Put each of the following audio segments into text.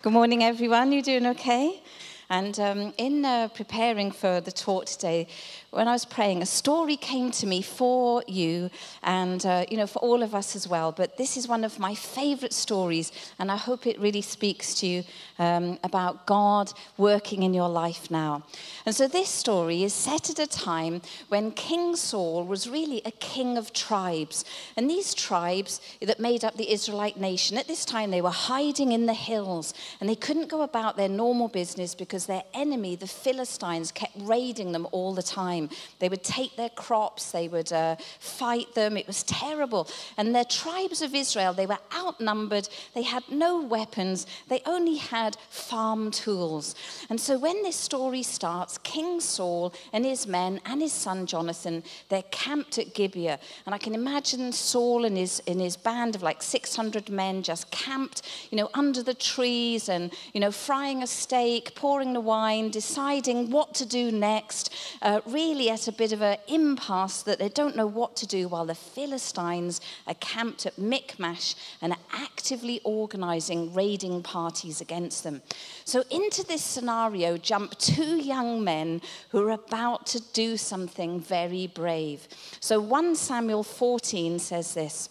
Good morning, everyone. You doing okay? And um, in uh, preparing for the talk today, when I was praying, a story came to me for you and, uh, you know, for all of us as well. But this is one of my favorite stories, and I hope it really speaks to you um, about God working in your life now. And so this story is set at a time when King Saul was really a king of tribes. And these tribes that made up the Israelite nation, at this time they were hiding in the hills and they couldn't go about their normal business because their enemy, the Philistines, kept raiding them all the time. They would take their crops, they would uh, fight them. It was terrible. And the tribes of Israel, they were outnumbered. They had no weapons. They only had farm tools. And so when this story starts, King Saul and his men and his son Jonathan, they're camped at Gibeah. And I can imagine Saul and his, in his band of like 600 men just camped, you know, under the trees and, you know, frying a steak, pouring the wine, deciding what to do next, uh, really at a bit of an impasse that they don't know what to do while the Philistines are camped at Michmash and are actively organizing raiding parties against them. So, into this scenario jump two young men who are about to do something very brave. So, 1 Samuel 14 says this.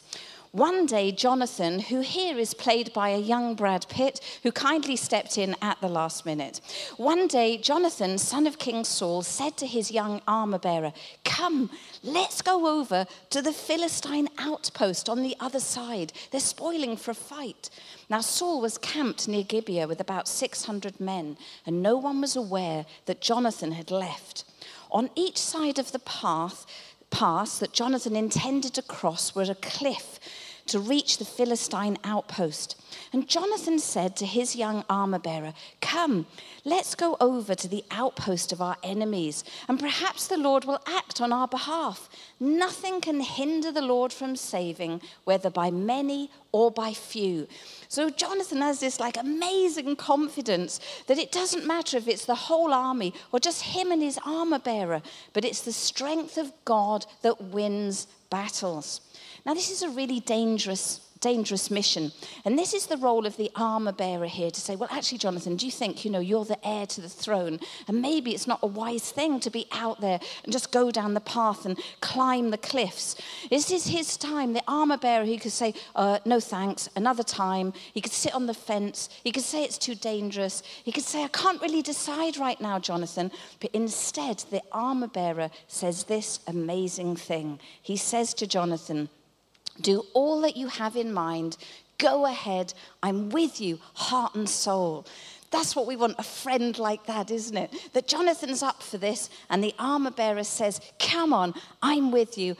One day, Jonathan, who here is played by a young Brad Pitt, who kindly stepped in at the last minute. One day, Jonathan, son of King Saul, said to his young armor bearer, Come, let's go over to the Philistine outpost on the other side. They're spoiling for a fight. Now, Saul was camped near Gibeah with about 600 men, and no one was aware that Jonathan had left. On each side of the path, pass that Jonathan intended to cross was a cliff to reach the Philistine outpost. And Jonathan said to his young armor bearer, Come, let's go over to the outpost of our enemies, and perhaps the Lord will act on our behalf. Nothing can hinder the Lord from saving, whether by many or by few. So Jonathan has this like amazing confidence that it doesn't matter if it's the whole army or just him and his armor bearer, but it's the strength of God that wins battles. Now, this is a really dangerous dangerous mission. And this is the role of the armor bearer here to say, well, actually, Jonathan, do you think, you know, you're the heir to the throne? And maybe it's not a wise thing to be out there and just go down the path and climb the cliffs. This is his time. The armor bearer, he could say, uh, no thanks, another time. He could sit on the fence. He could say it's too dangerous. He could say, I can't really decide right now, Jonathan. But instead, the armor bearer says this amazing thing. He says to Jonathan, do all that you have in mind. Go ahead. I'm with you, heart and soul. That's what we want a friend like that, isn't it? That Jonathan's up for this, and the armor bearer says, Come on, I'm with you.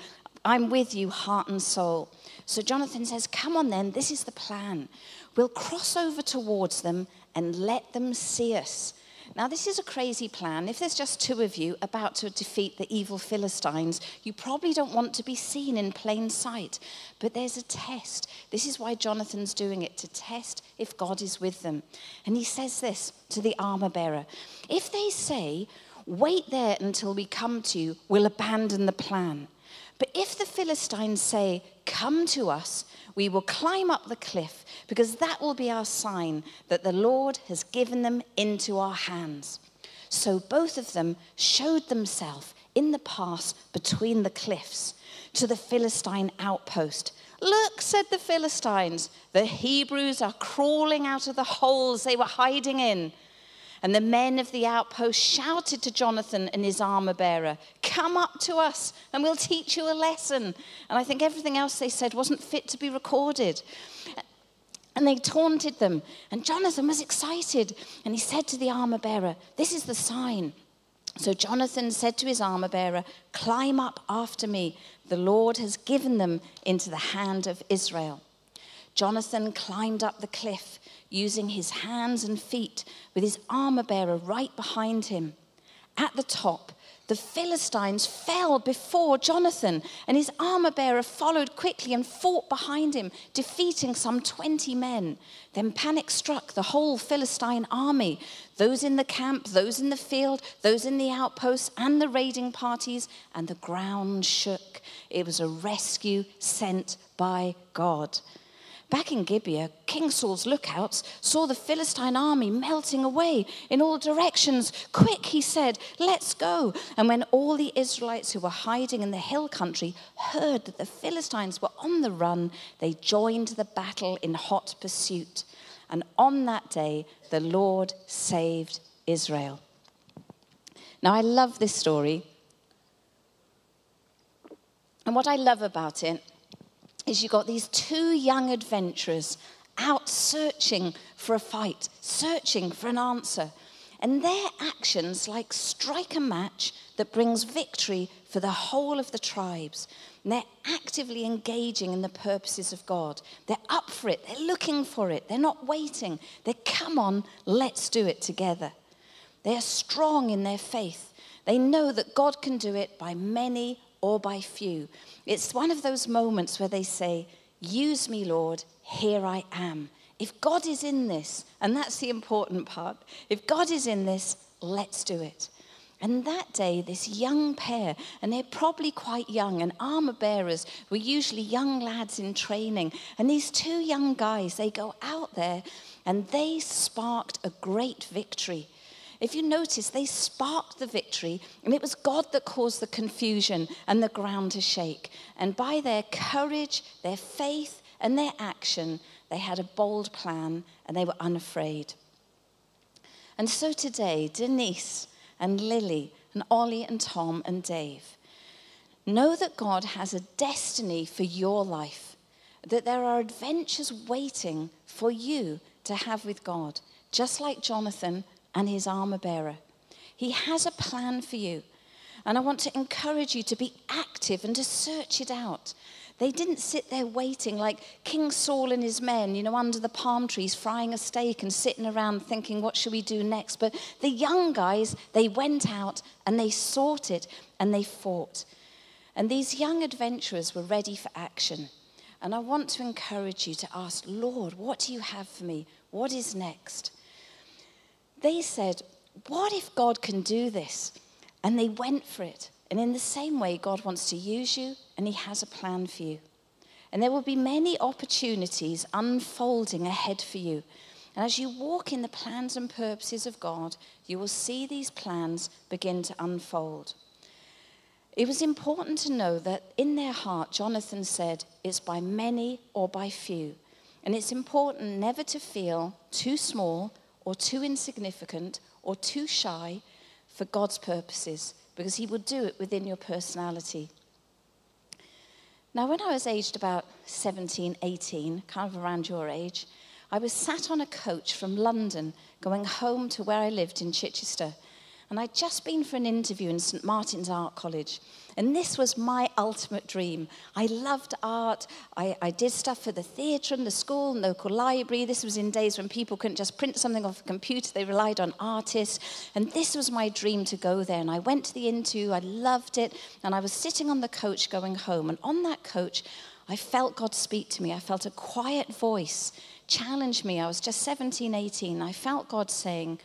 I'm with you, heart and soul. So Jonathan says, Come on then, this is the plan. We'll cross over towards them and let them see us. Now, this is a crazy plan. If there's just two of you about to defeat the evil Philistines, you probably don't want to be seen in plain sight. But there's a test. This is why Jonathan's doing it, to test if God is with them. And he says this to the armor bearer If they say, Wait there until we come to you, we'll abandon the plan. But if the Philistines say, Come to us, we will climb up the cliff, because that will be our sign that the Lord has given them into our hands. So both of them showed themselves in the pass between the cliffs to the Philistine outpost. Look, said the Philistines, the Hebrews are crawling out of the holes they were hiding in. And the men of the outpost shouted to Jonathan and his armor bearer, Come up to us and we'll teach you a lesson. And I think everything else they said wasn't fit to be recorded. And they taunted them. And Jonathan was excited. And he said to the armor bearer, This is the sign. So Jonathan said to his armor bearer, Climb up after me. The Lord has given them into the hand of Israel. Jonathan climbed up the cliff using his hands and feet with his armor bearer right behind him. At the top, the Philistines fell before Jonathan, and his armor bearer followed quickly and fought behind him, defeating some 20 men. Then panic struck the whole Philistine army those in the camp, those in the field, those in the outposts, and the raiding parties, and the ground shook. It was a rescue sent by God. Back in Gibeah, King Saul's lookouts saw the Philistine army melting away in all directions. Quick, he said, let's go. And when all the Israelites who were hiding in the hill country heard that the Philistines were on the run, they joined the battle in hot pursuit. And on that day, the Lord saved Israel. Now, I love this story. And what I love about it is you've got these two young adventurers out searching for a fight, searching for an answer. And their actions like strike a match that brings victory for the whole of the tribes. And they're actively engaging in the purposes of God. They're up for it, they're looking for it, they're not waiting. They come on, let's do it together. They are strong in their faith. They know that God can do it by many or by few. It's one of those moments where they say, Use me, Lord, here I am. If God is in this, and that's the important part, if God is in this, let's do it. And that day, this young pair, and they're probably quite young, and armor bearers were usually young lads in training. And these two young guys, they go out there and they sparked a great victory. If you notice, they sparked the victory, and it was God that caused the confusion and the ground to shake. And by their courage, their faith, and their action, they had a bold plan and they were unafraid. And so today, Denise and Lily and Ollie and Tom and Dave, know that God has a destiny for your life, that there are adventures waiting for you to have with God, just like Jonathan and his armor bearer. He has a plan for you. And I want to encourage you to be active and to search it out. They didn't sit there waiting like King Saul and his men, you know, under the palm trees, frying a steak and sitting around thinking, what should we do next? But the young guys, they went out and they sought it and they fought. And these young adventurers were ready for action. And I want to encourage you to ask, Lord, what do you have for me? What is next? They said, What if God can do this? And they went for it. And in the same way, God wants to use you and He has a plan for you. And there will be many opportunities unfolding ahead for you. And as you walk in the plans and purposes of God, you will see these plans begin to unfold. It was important to know that in their heart, Jonathan said, it's by many or by few. And it's important never to feel too small or too insignificant or too shy for God's purposes because He will do it within your personality. Now, when I was aged about 17, 18, kind of around your age, I was sat on a coach from London going home to where I lived in Chichester. And I'd just been for an interview in St. Martin's Art College. And this was my ultimate dream. I loved art. I, I did stuff for the theatre and the school and local library. This was in days when people couldn't just print something off a computer, they relied on artists. And this was my dream to go there. And I went to the interview, I loved it. And I was sitting on the coach going home. And on that coach, I felt God speak to me. I felt a quiet voice challenge me. I was just 17, 18. I felt God saying,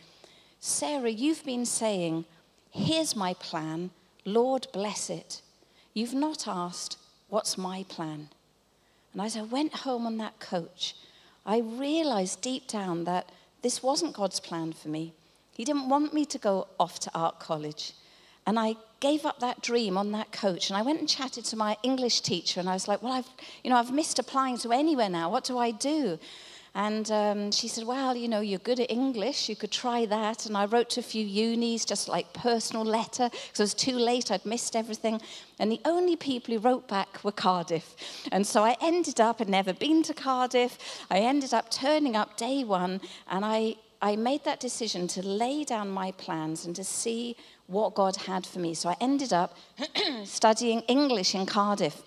Sarah, you've been saying, Here's my plan, Lord, bless it. You've not asked, What's my plan? And as I went home on that coach, I realized deep down that this wasn't God's plan for me. He didn't want me to go off to art college. And I gave up that dream on that coach and I went and chatted to my English teacher and I was like, well, I've, you know, I've missed applying to anywhere now. What do I do? And um, she said, Well, you know, you're good at English. You could try that. And I wrote to a few unis, just like personal letter, because it was too late. I'd missed everything. And the only people who wrote back were Cardiff. And so I ended up, I'd never been to Cardiff. I ended up turning up day one. And I, I made that decision to lay down my plans and to see what God had for me. So I ended up studying English in Cardiff.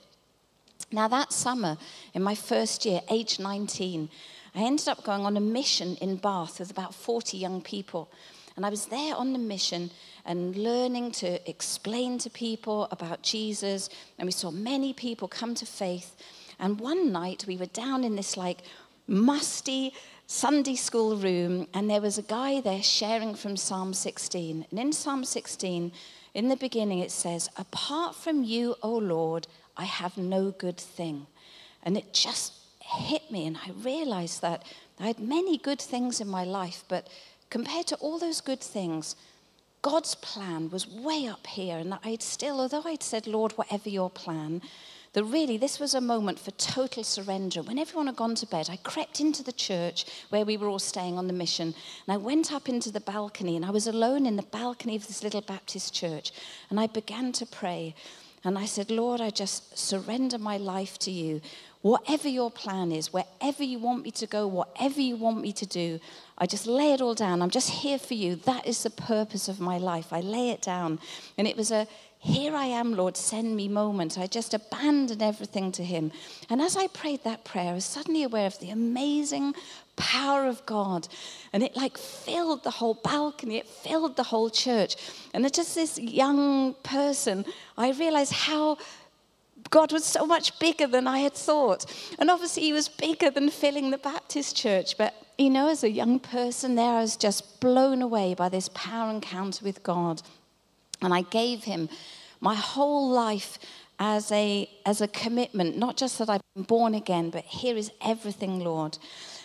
Now, that summer, in my first year, age 19, I ended up going on a mission in Bath with about 40 young people. And I was there on the mission and learning to explain to people about Jesus. And we saw many people come to faith. And one night we were down in this like musty Sunday school room, and there was a guy there sharing from Psalm 16. And in Psalm 16, in the beginning, it says, Apart from you, O Lord, I have no good thing. And it just hit me, and I realized that I had many good things in my life, but compared to all those good things, God's plan was way up here. And I'd still, although I'd said, Lord, whatever your plan, that really this was a moment for total surrender. When everyone had gone to bed, I crept into the church where we were all staying on the mission, and I went up into the balcony, and I was alone in the balcony of this little Baptist church, and I began to pray. And I said, Lord, I just surrender my life to you. Whatever your plan is, wherever you want me to go, whatever you want me to do, I just lay it all down. I'm just here for you. That is the purpose of my life. I lay it down. And it was a here I am, Lord, send me moment. I just abandoned everything to Him. And as I prayed that prayer, I was suddenly aware of the amazing power of God. And it like filled the whole balcony, it filled the whole church. And just this young person, I realized how God was so much bigger than I had thought. And obviously, He was bigger than filling the Baptist church. But, you know, as a young person there, I was just blown away by this power encounter with God. And I gave Him my whole life as a, as a commitment, not just that I've been born again, but here is everything, Lord.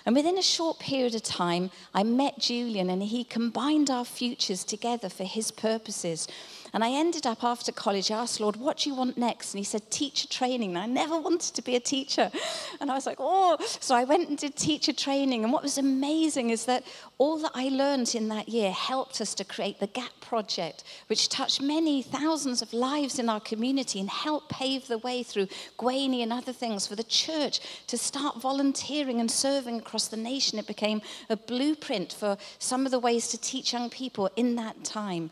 And within a short period of time, I met Julian and he combined our futures together for his purposes. And I ended up after college, I asked Lord, what do you want next? And he said, teacher training. And I never wanted to be a teacher. And I was like, oh. So I went and did teacher training. And what was amazing is that all that I learned in that year helped us to create the GAP project, which touched many thousands of lives in our community and helped pave the way through Gwaney and other things for the church to start volunteering and serving across the nation. It became a blueprint for some of the ways to teach young people in that time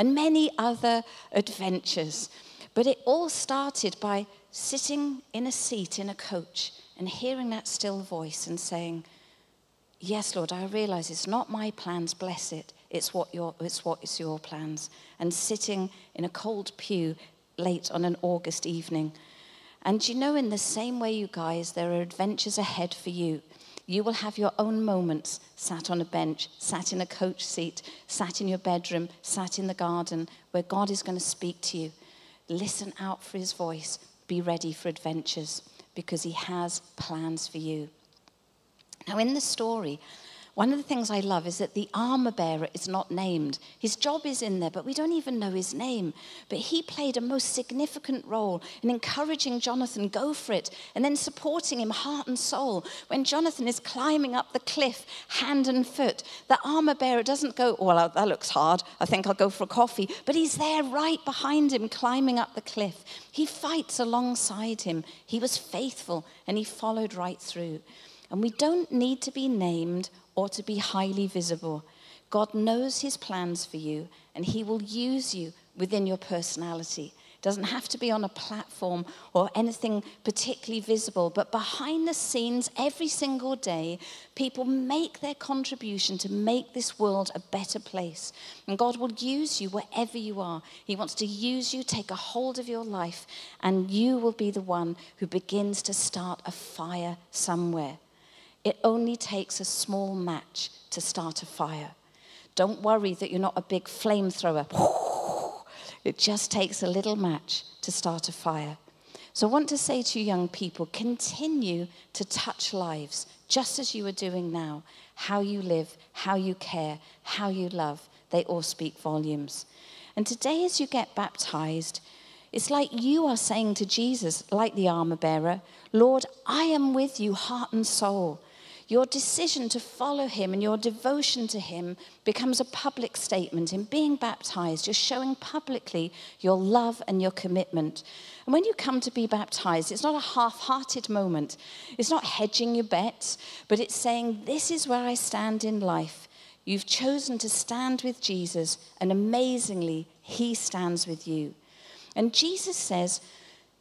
and many other adventures. But it all started by sitting in a seat in a coach and hearing that still voice and saying, Yes, Lord, I realize it's not my plans, bless it. It's what your, it's what is your plans. And sitting in a cold pew late on an August evening. And you know, in the same way, you guys, there are adventures ahead for you. You will have your own moments sat on a bench, sat in a coach seat, sat in your bedroom, sat in the garden, where God is going to speak to you. Listen out for his voice. Be ready for adventures because he has plans for you. Now, in the story, one of the things I love is that the armor bearer is not named. His job is in there, but we don't even know his name. But he played a most significant role in encouraging Jonathan, go for it, and then supporting him heart and soul. When Jonathan is climbing up the cliff, hand and foot, the armor bearer doesn't go, well, uh, that looks hard. I think I'll go for a coffee. But he's there right behind him, climbing up the cliff. He fights alongside him. He was faithful and he followed right through. And we don't need to be named or to be highly visible. God knows his plans for you, and he will use you within your personality. It doesn't have to be on a platform or anything particularly visible, but behind the scenes, every single day, people make their contribution to make this world a better place. And God will use you wherever you are. He wants to use you, take a hold of your life, and you will be the one who begins to start a fire somewhere. It only takes a small match to start a fire. Don't worry that you're not a big flamethrower. It just takes a little match to start a fire. So I want to say to you, young people, continue to touch lives just as you are doing now. How you live, how you care, how you love, they all speak volumes. And today, as you get baptized, it's like you are saying to Jesus, like the armor bearer, Lord, I am with you, heart and soul. Your decision to follow him and your devotion to him becomes a public statement. In being baptized, you're showing publicly your love and your commitment. And when you come to be baptized, it's not a half hearted moment. It's not hedging your bets, but it's saying, This is where I stand in life. You've chosen to stand with Jesus, and amazingly, he stands with you. And Jesus says,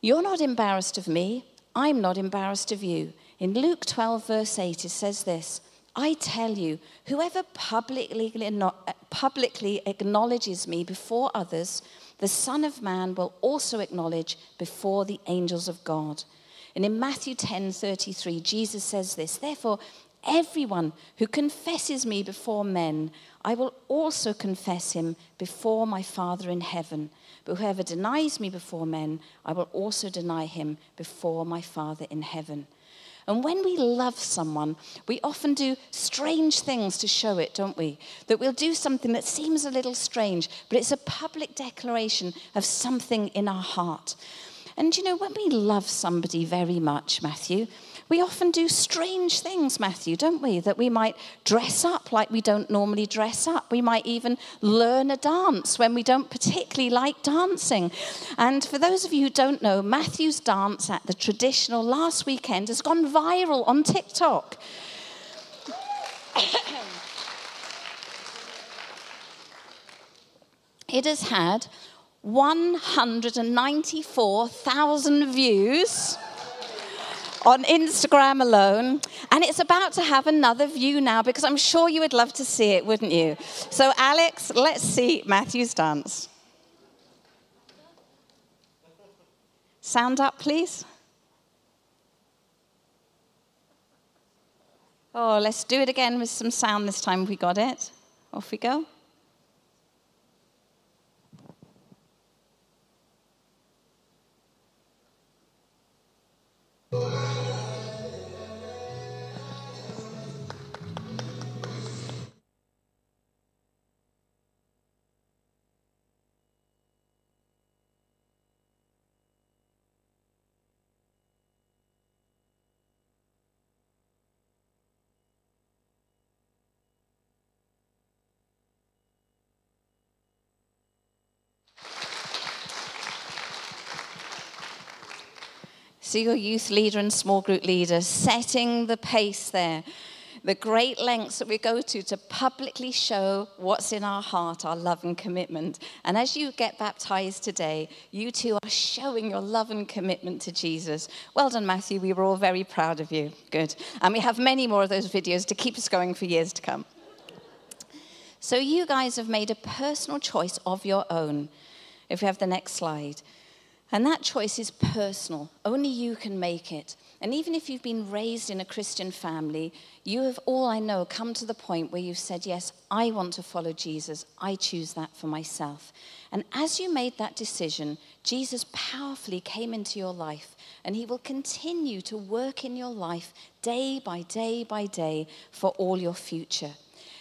You're not embarrassed of me, I'm not embarrassed of you. In Luke 12, verse 8, it says this I tell you, whoever publicly, publicly acknowledges me before others, the Son of Man will also acknowledge before the angels of God. And in Matthew 10 33, Jesus says this Therefore, everyone who confesses me before men, I will also confess him before my Father in heaven. But whoever denies me before men, I will also deny him before my Father in heaven. And when we love someone, we often do strange things to show it, don't we? That we'll do something that seems a little strange, but it's a public declaration of something in our heart. And you know, when we love somebody very much, Matthew, we often do strange things, Matthew, don't we? That we might dress up like we don't normally dress up. We might even learn a dance when we don't particularly like dancing. And for those of you who don't know, Matthew's dance at the traditional last weekend has gone viral on TikTok. it has had 194,000 views on Instagram alone. And it's about to have another view now because I'm sure you would love to see it, wouldn't you? So, Alex, let's see Matthew's dance. Sound up, please. Oh, let's do it again with some sound this time. We got it. Off we go. So, your youth leader and small group leader setting the pace there. The great lengths that we go to to publicly show what's in our heart, our love and commitment. And as you get baptized today, you too are showing your love and commitment to Jesus. Well done, Matthew. We were all very proud of you. Good. And we have many more of those videos to keep us going for years to come. So, you guys have made a personal choice of your own. If we have the next slide. And that choice is personal. Only you can make it. And even if you've been raised in a Christian family, you have all I know come to the point where you've said, Yes, I want to follow Jesus. I choose that for myself. And as you made that decision, Jesus powerfully came into your life, and he will continue to work in your life day by day by day for all your future.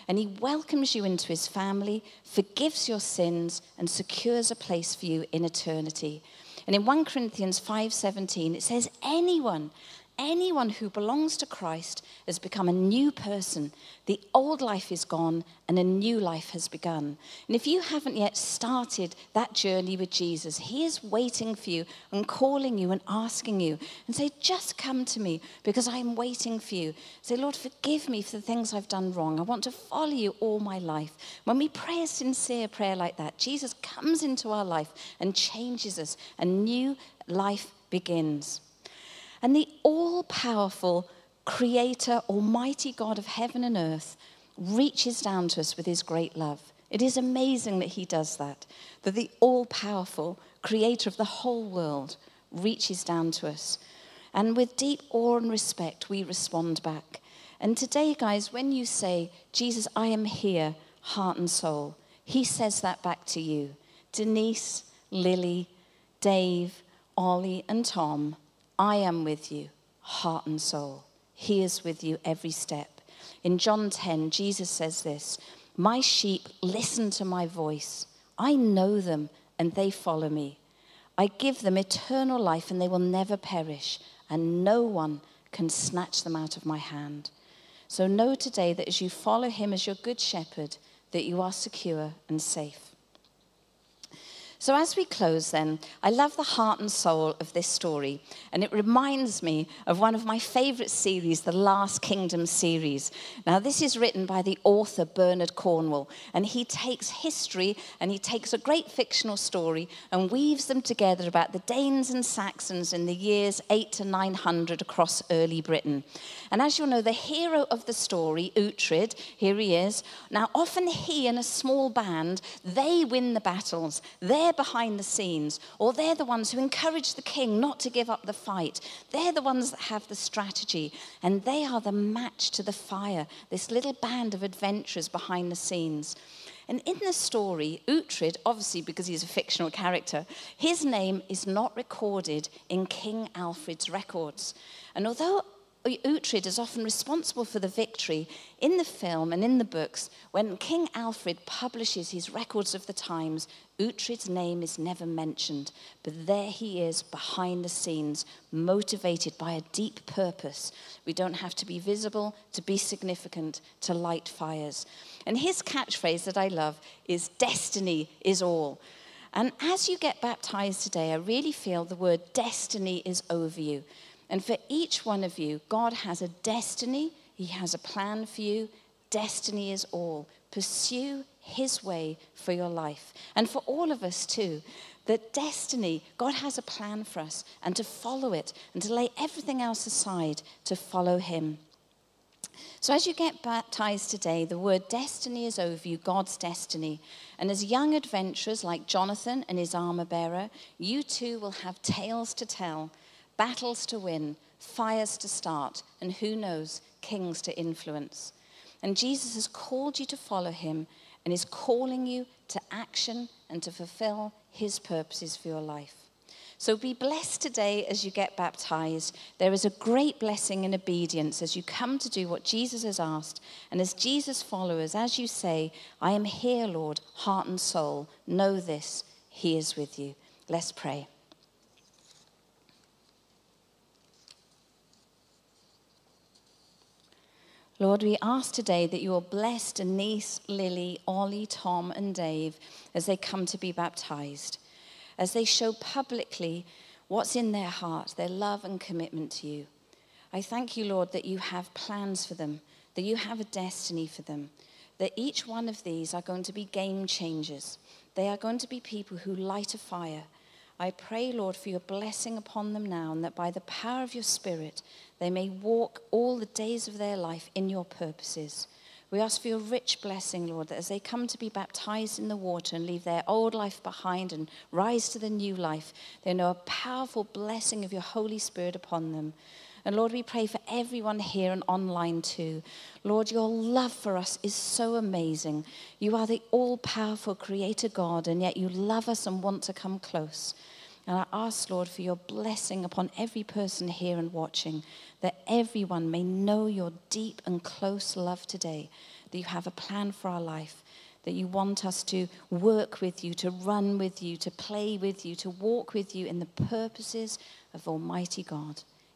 And he welcomes you into his family, forgives your sins, and secures a place for you in eternity. And in 1 Corinthians 5:17 it says anyone anyone who belongs to Christ has become a new person. The old life is gone and a new life has begun. And if you haven't yet started that journey with Jesus, He is waiting for you and calling you and asking you and say, Just come to me because I am waiting for you. Say, Lord, forgive me for the things I've done wrong. I want to follow you all my life. When we pray a sincere prayer like that, Jesus comes into our life and changes us. A new life begins. And the all powerful creator, almighty God of heaven and earth reaches down to us with his great love. It is amazing that he does that, that the all powerful creator of the whole world reaches down to us. And with deep awe and respect, we respond back. And today, guys, when you say, Jesus, I am here, heart and soul, he says that back to you. Denise, Lily, Dave, Ollie, and Tom, I am with you, heart and soul. He is with you every step. In John 10, Jesus says this My sheep listen to my voice. I know them and they follow me. I give them eternal life and they will never perish, and no one can snatch them out of my hand. So know today that as you follow him as your good shepherd, that you are secure and safe. So, as we close, then, I love the heart and soul of this story. And it reminds me of one of my favorite series, the Last Kingdom series. Now, this is written by the author Bernard Cornwell. And he takes history and he takes a great fictional story and weaves them together about the Danes and Saxons in the years 8 to 900 across early Britain. And as you'll know, the hero of the story, Uhtred, here he is. Now, often he and a small band, they win the battles. They're they're behind the scenes, or they're the ones who encourage the king not to give up the fight. They're the ones that have the strategy, and they are the match to the fire, this little band of adventurers behind the scenes. And in the story, Uhtred, obviously because he's a fictional character, his name is not recorded in King Alfred's records. And although Uhtred is often responsible for the victory in the film and in the books. When King Alfred publishes his records of the times, Uhtred's name is never mentioned, but there he is behind the scenes, motivated by a deep purpose. We don't have to be visible to be significant, to light fires. And his catchphrase that I love is Destiny is all. And as you get baptized today, I really feel the word destiny is over you. And for each one of you, God has a destiny, He has a plan for you. Destiny is all. Pursue His way for your life. And for all of us, too, that destiny, God has a plan for us, and to follow it, and to lay everything else aside to follow Him. So, as you get baptized today, the word destiny is over you, God's destiny. And as young adventurers like Jonathan and his armor bearer, you too will have tales to tell battles to win, fires to start, and who knows, kings to influence. And Jesus has called you to follow him and is calling you to action and to fulfill his purposes for your life. So be blessed today as you get baptized. There is a great blessing in obedience as you come to do what Jesus has asked. And as Jesus' followers, as you say, I am here, Lord, heart and soul, know this, he is with you. Let's pray. Lord, we ask today that you will bless Denise, Lily, Ollie, Tom, and Dave as they come to be baptized, as they show publicly what's in their heart, their love and commitment to you. I thank you, Lord, that you have plans for them, that you have a destiny for them, that each one of these are going to be game changers. They are going to be people who light a fire. I pray, Lord, for your blessing upon them now, and that by the power of your Spirit, they may walk all the days of their life in your purposes. We ask for your rich blessing, Lord, that as they come to be baptized in the water and leave their old life behind and rise to the new life, they know a powerful blessing of your Holy Spirit upon them. And Lord, we pray for everyone here and online too. Lord, your love for us is so amazing. You are the all powerful Creator God, and yet you love us and want to come close. And I ask, Lord, for your blessing upon every person here and watching, that everyone may know your deep and close love today, that you have a plan for our life, that you want us to work with you, to run with you, to play with you, to walk with you in the purposes of Almighty God.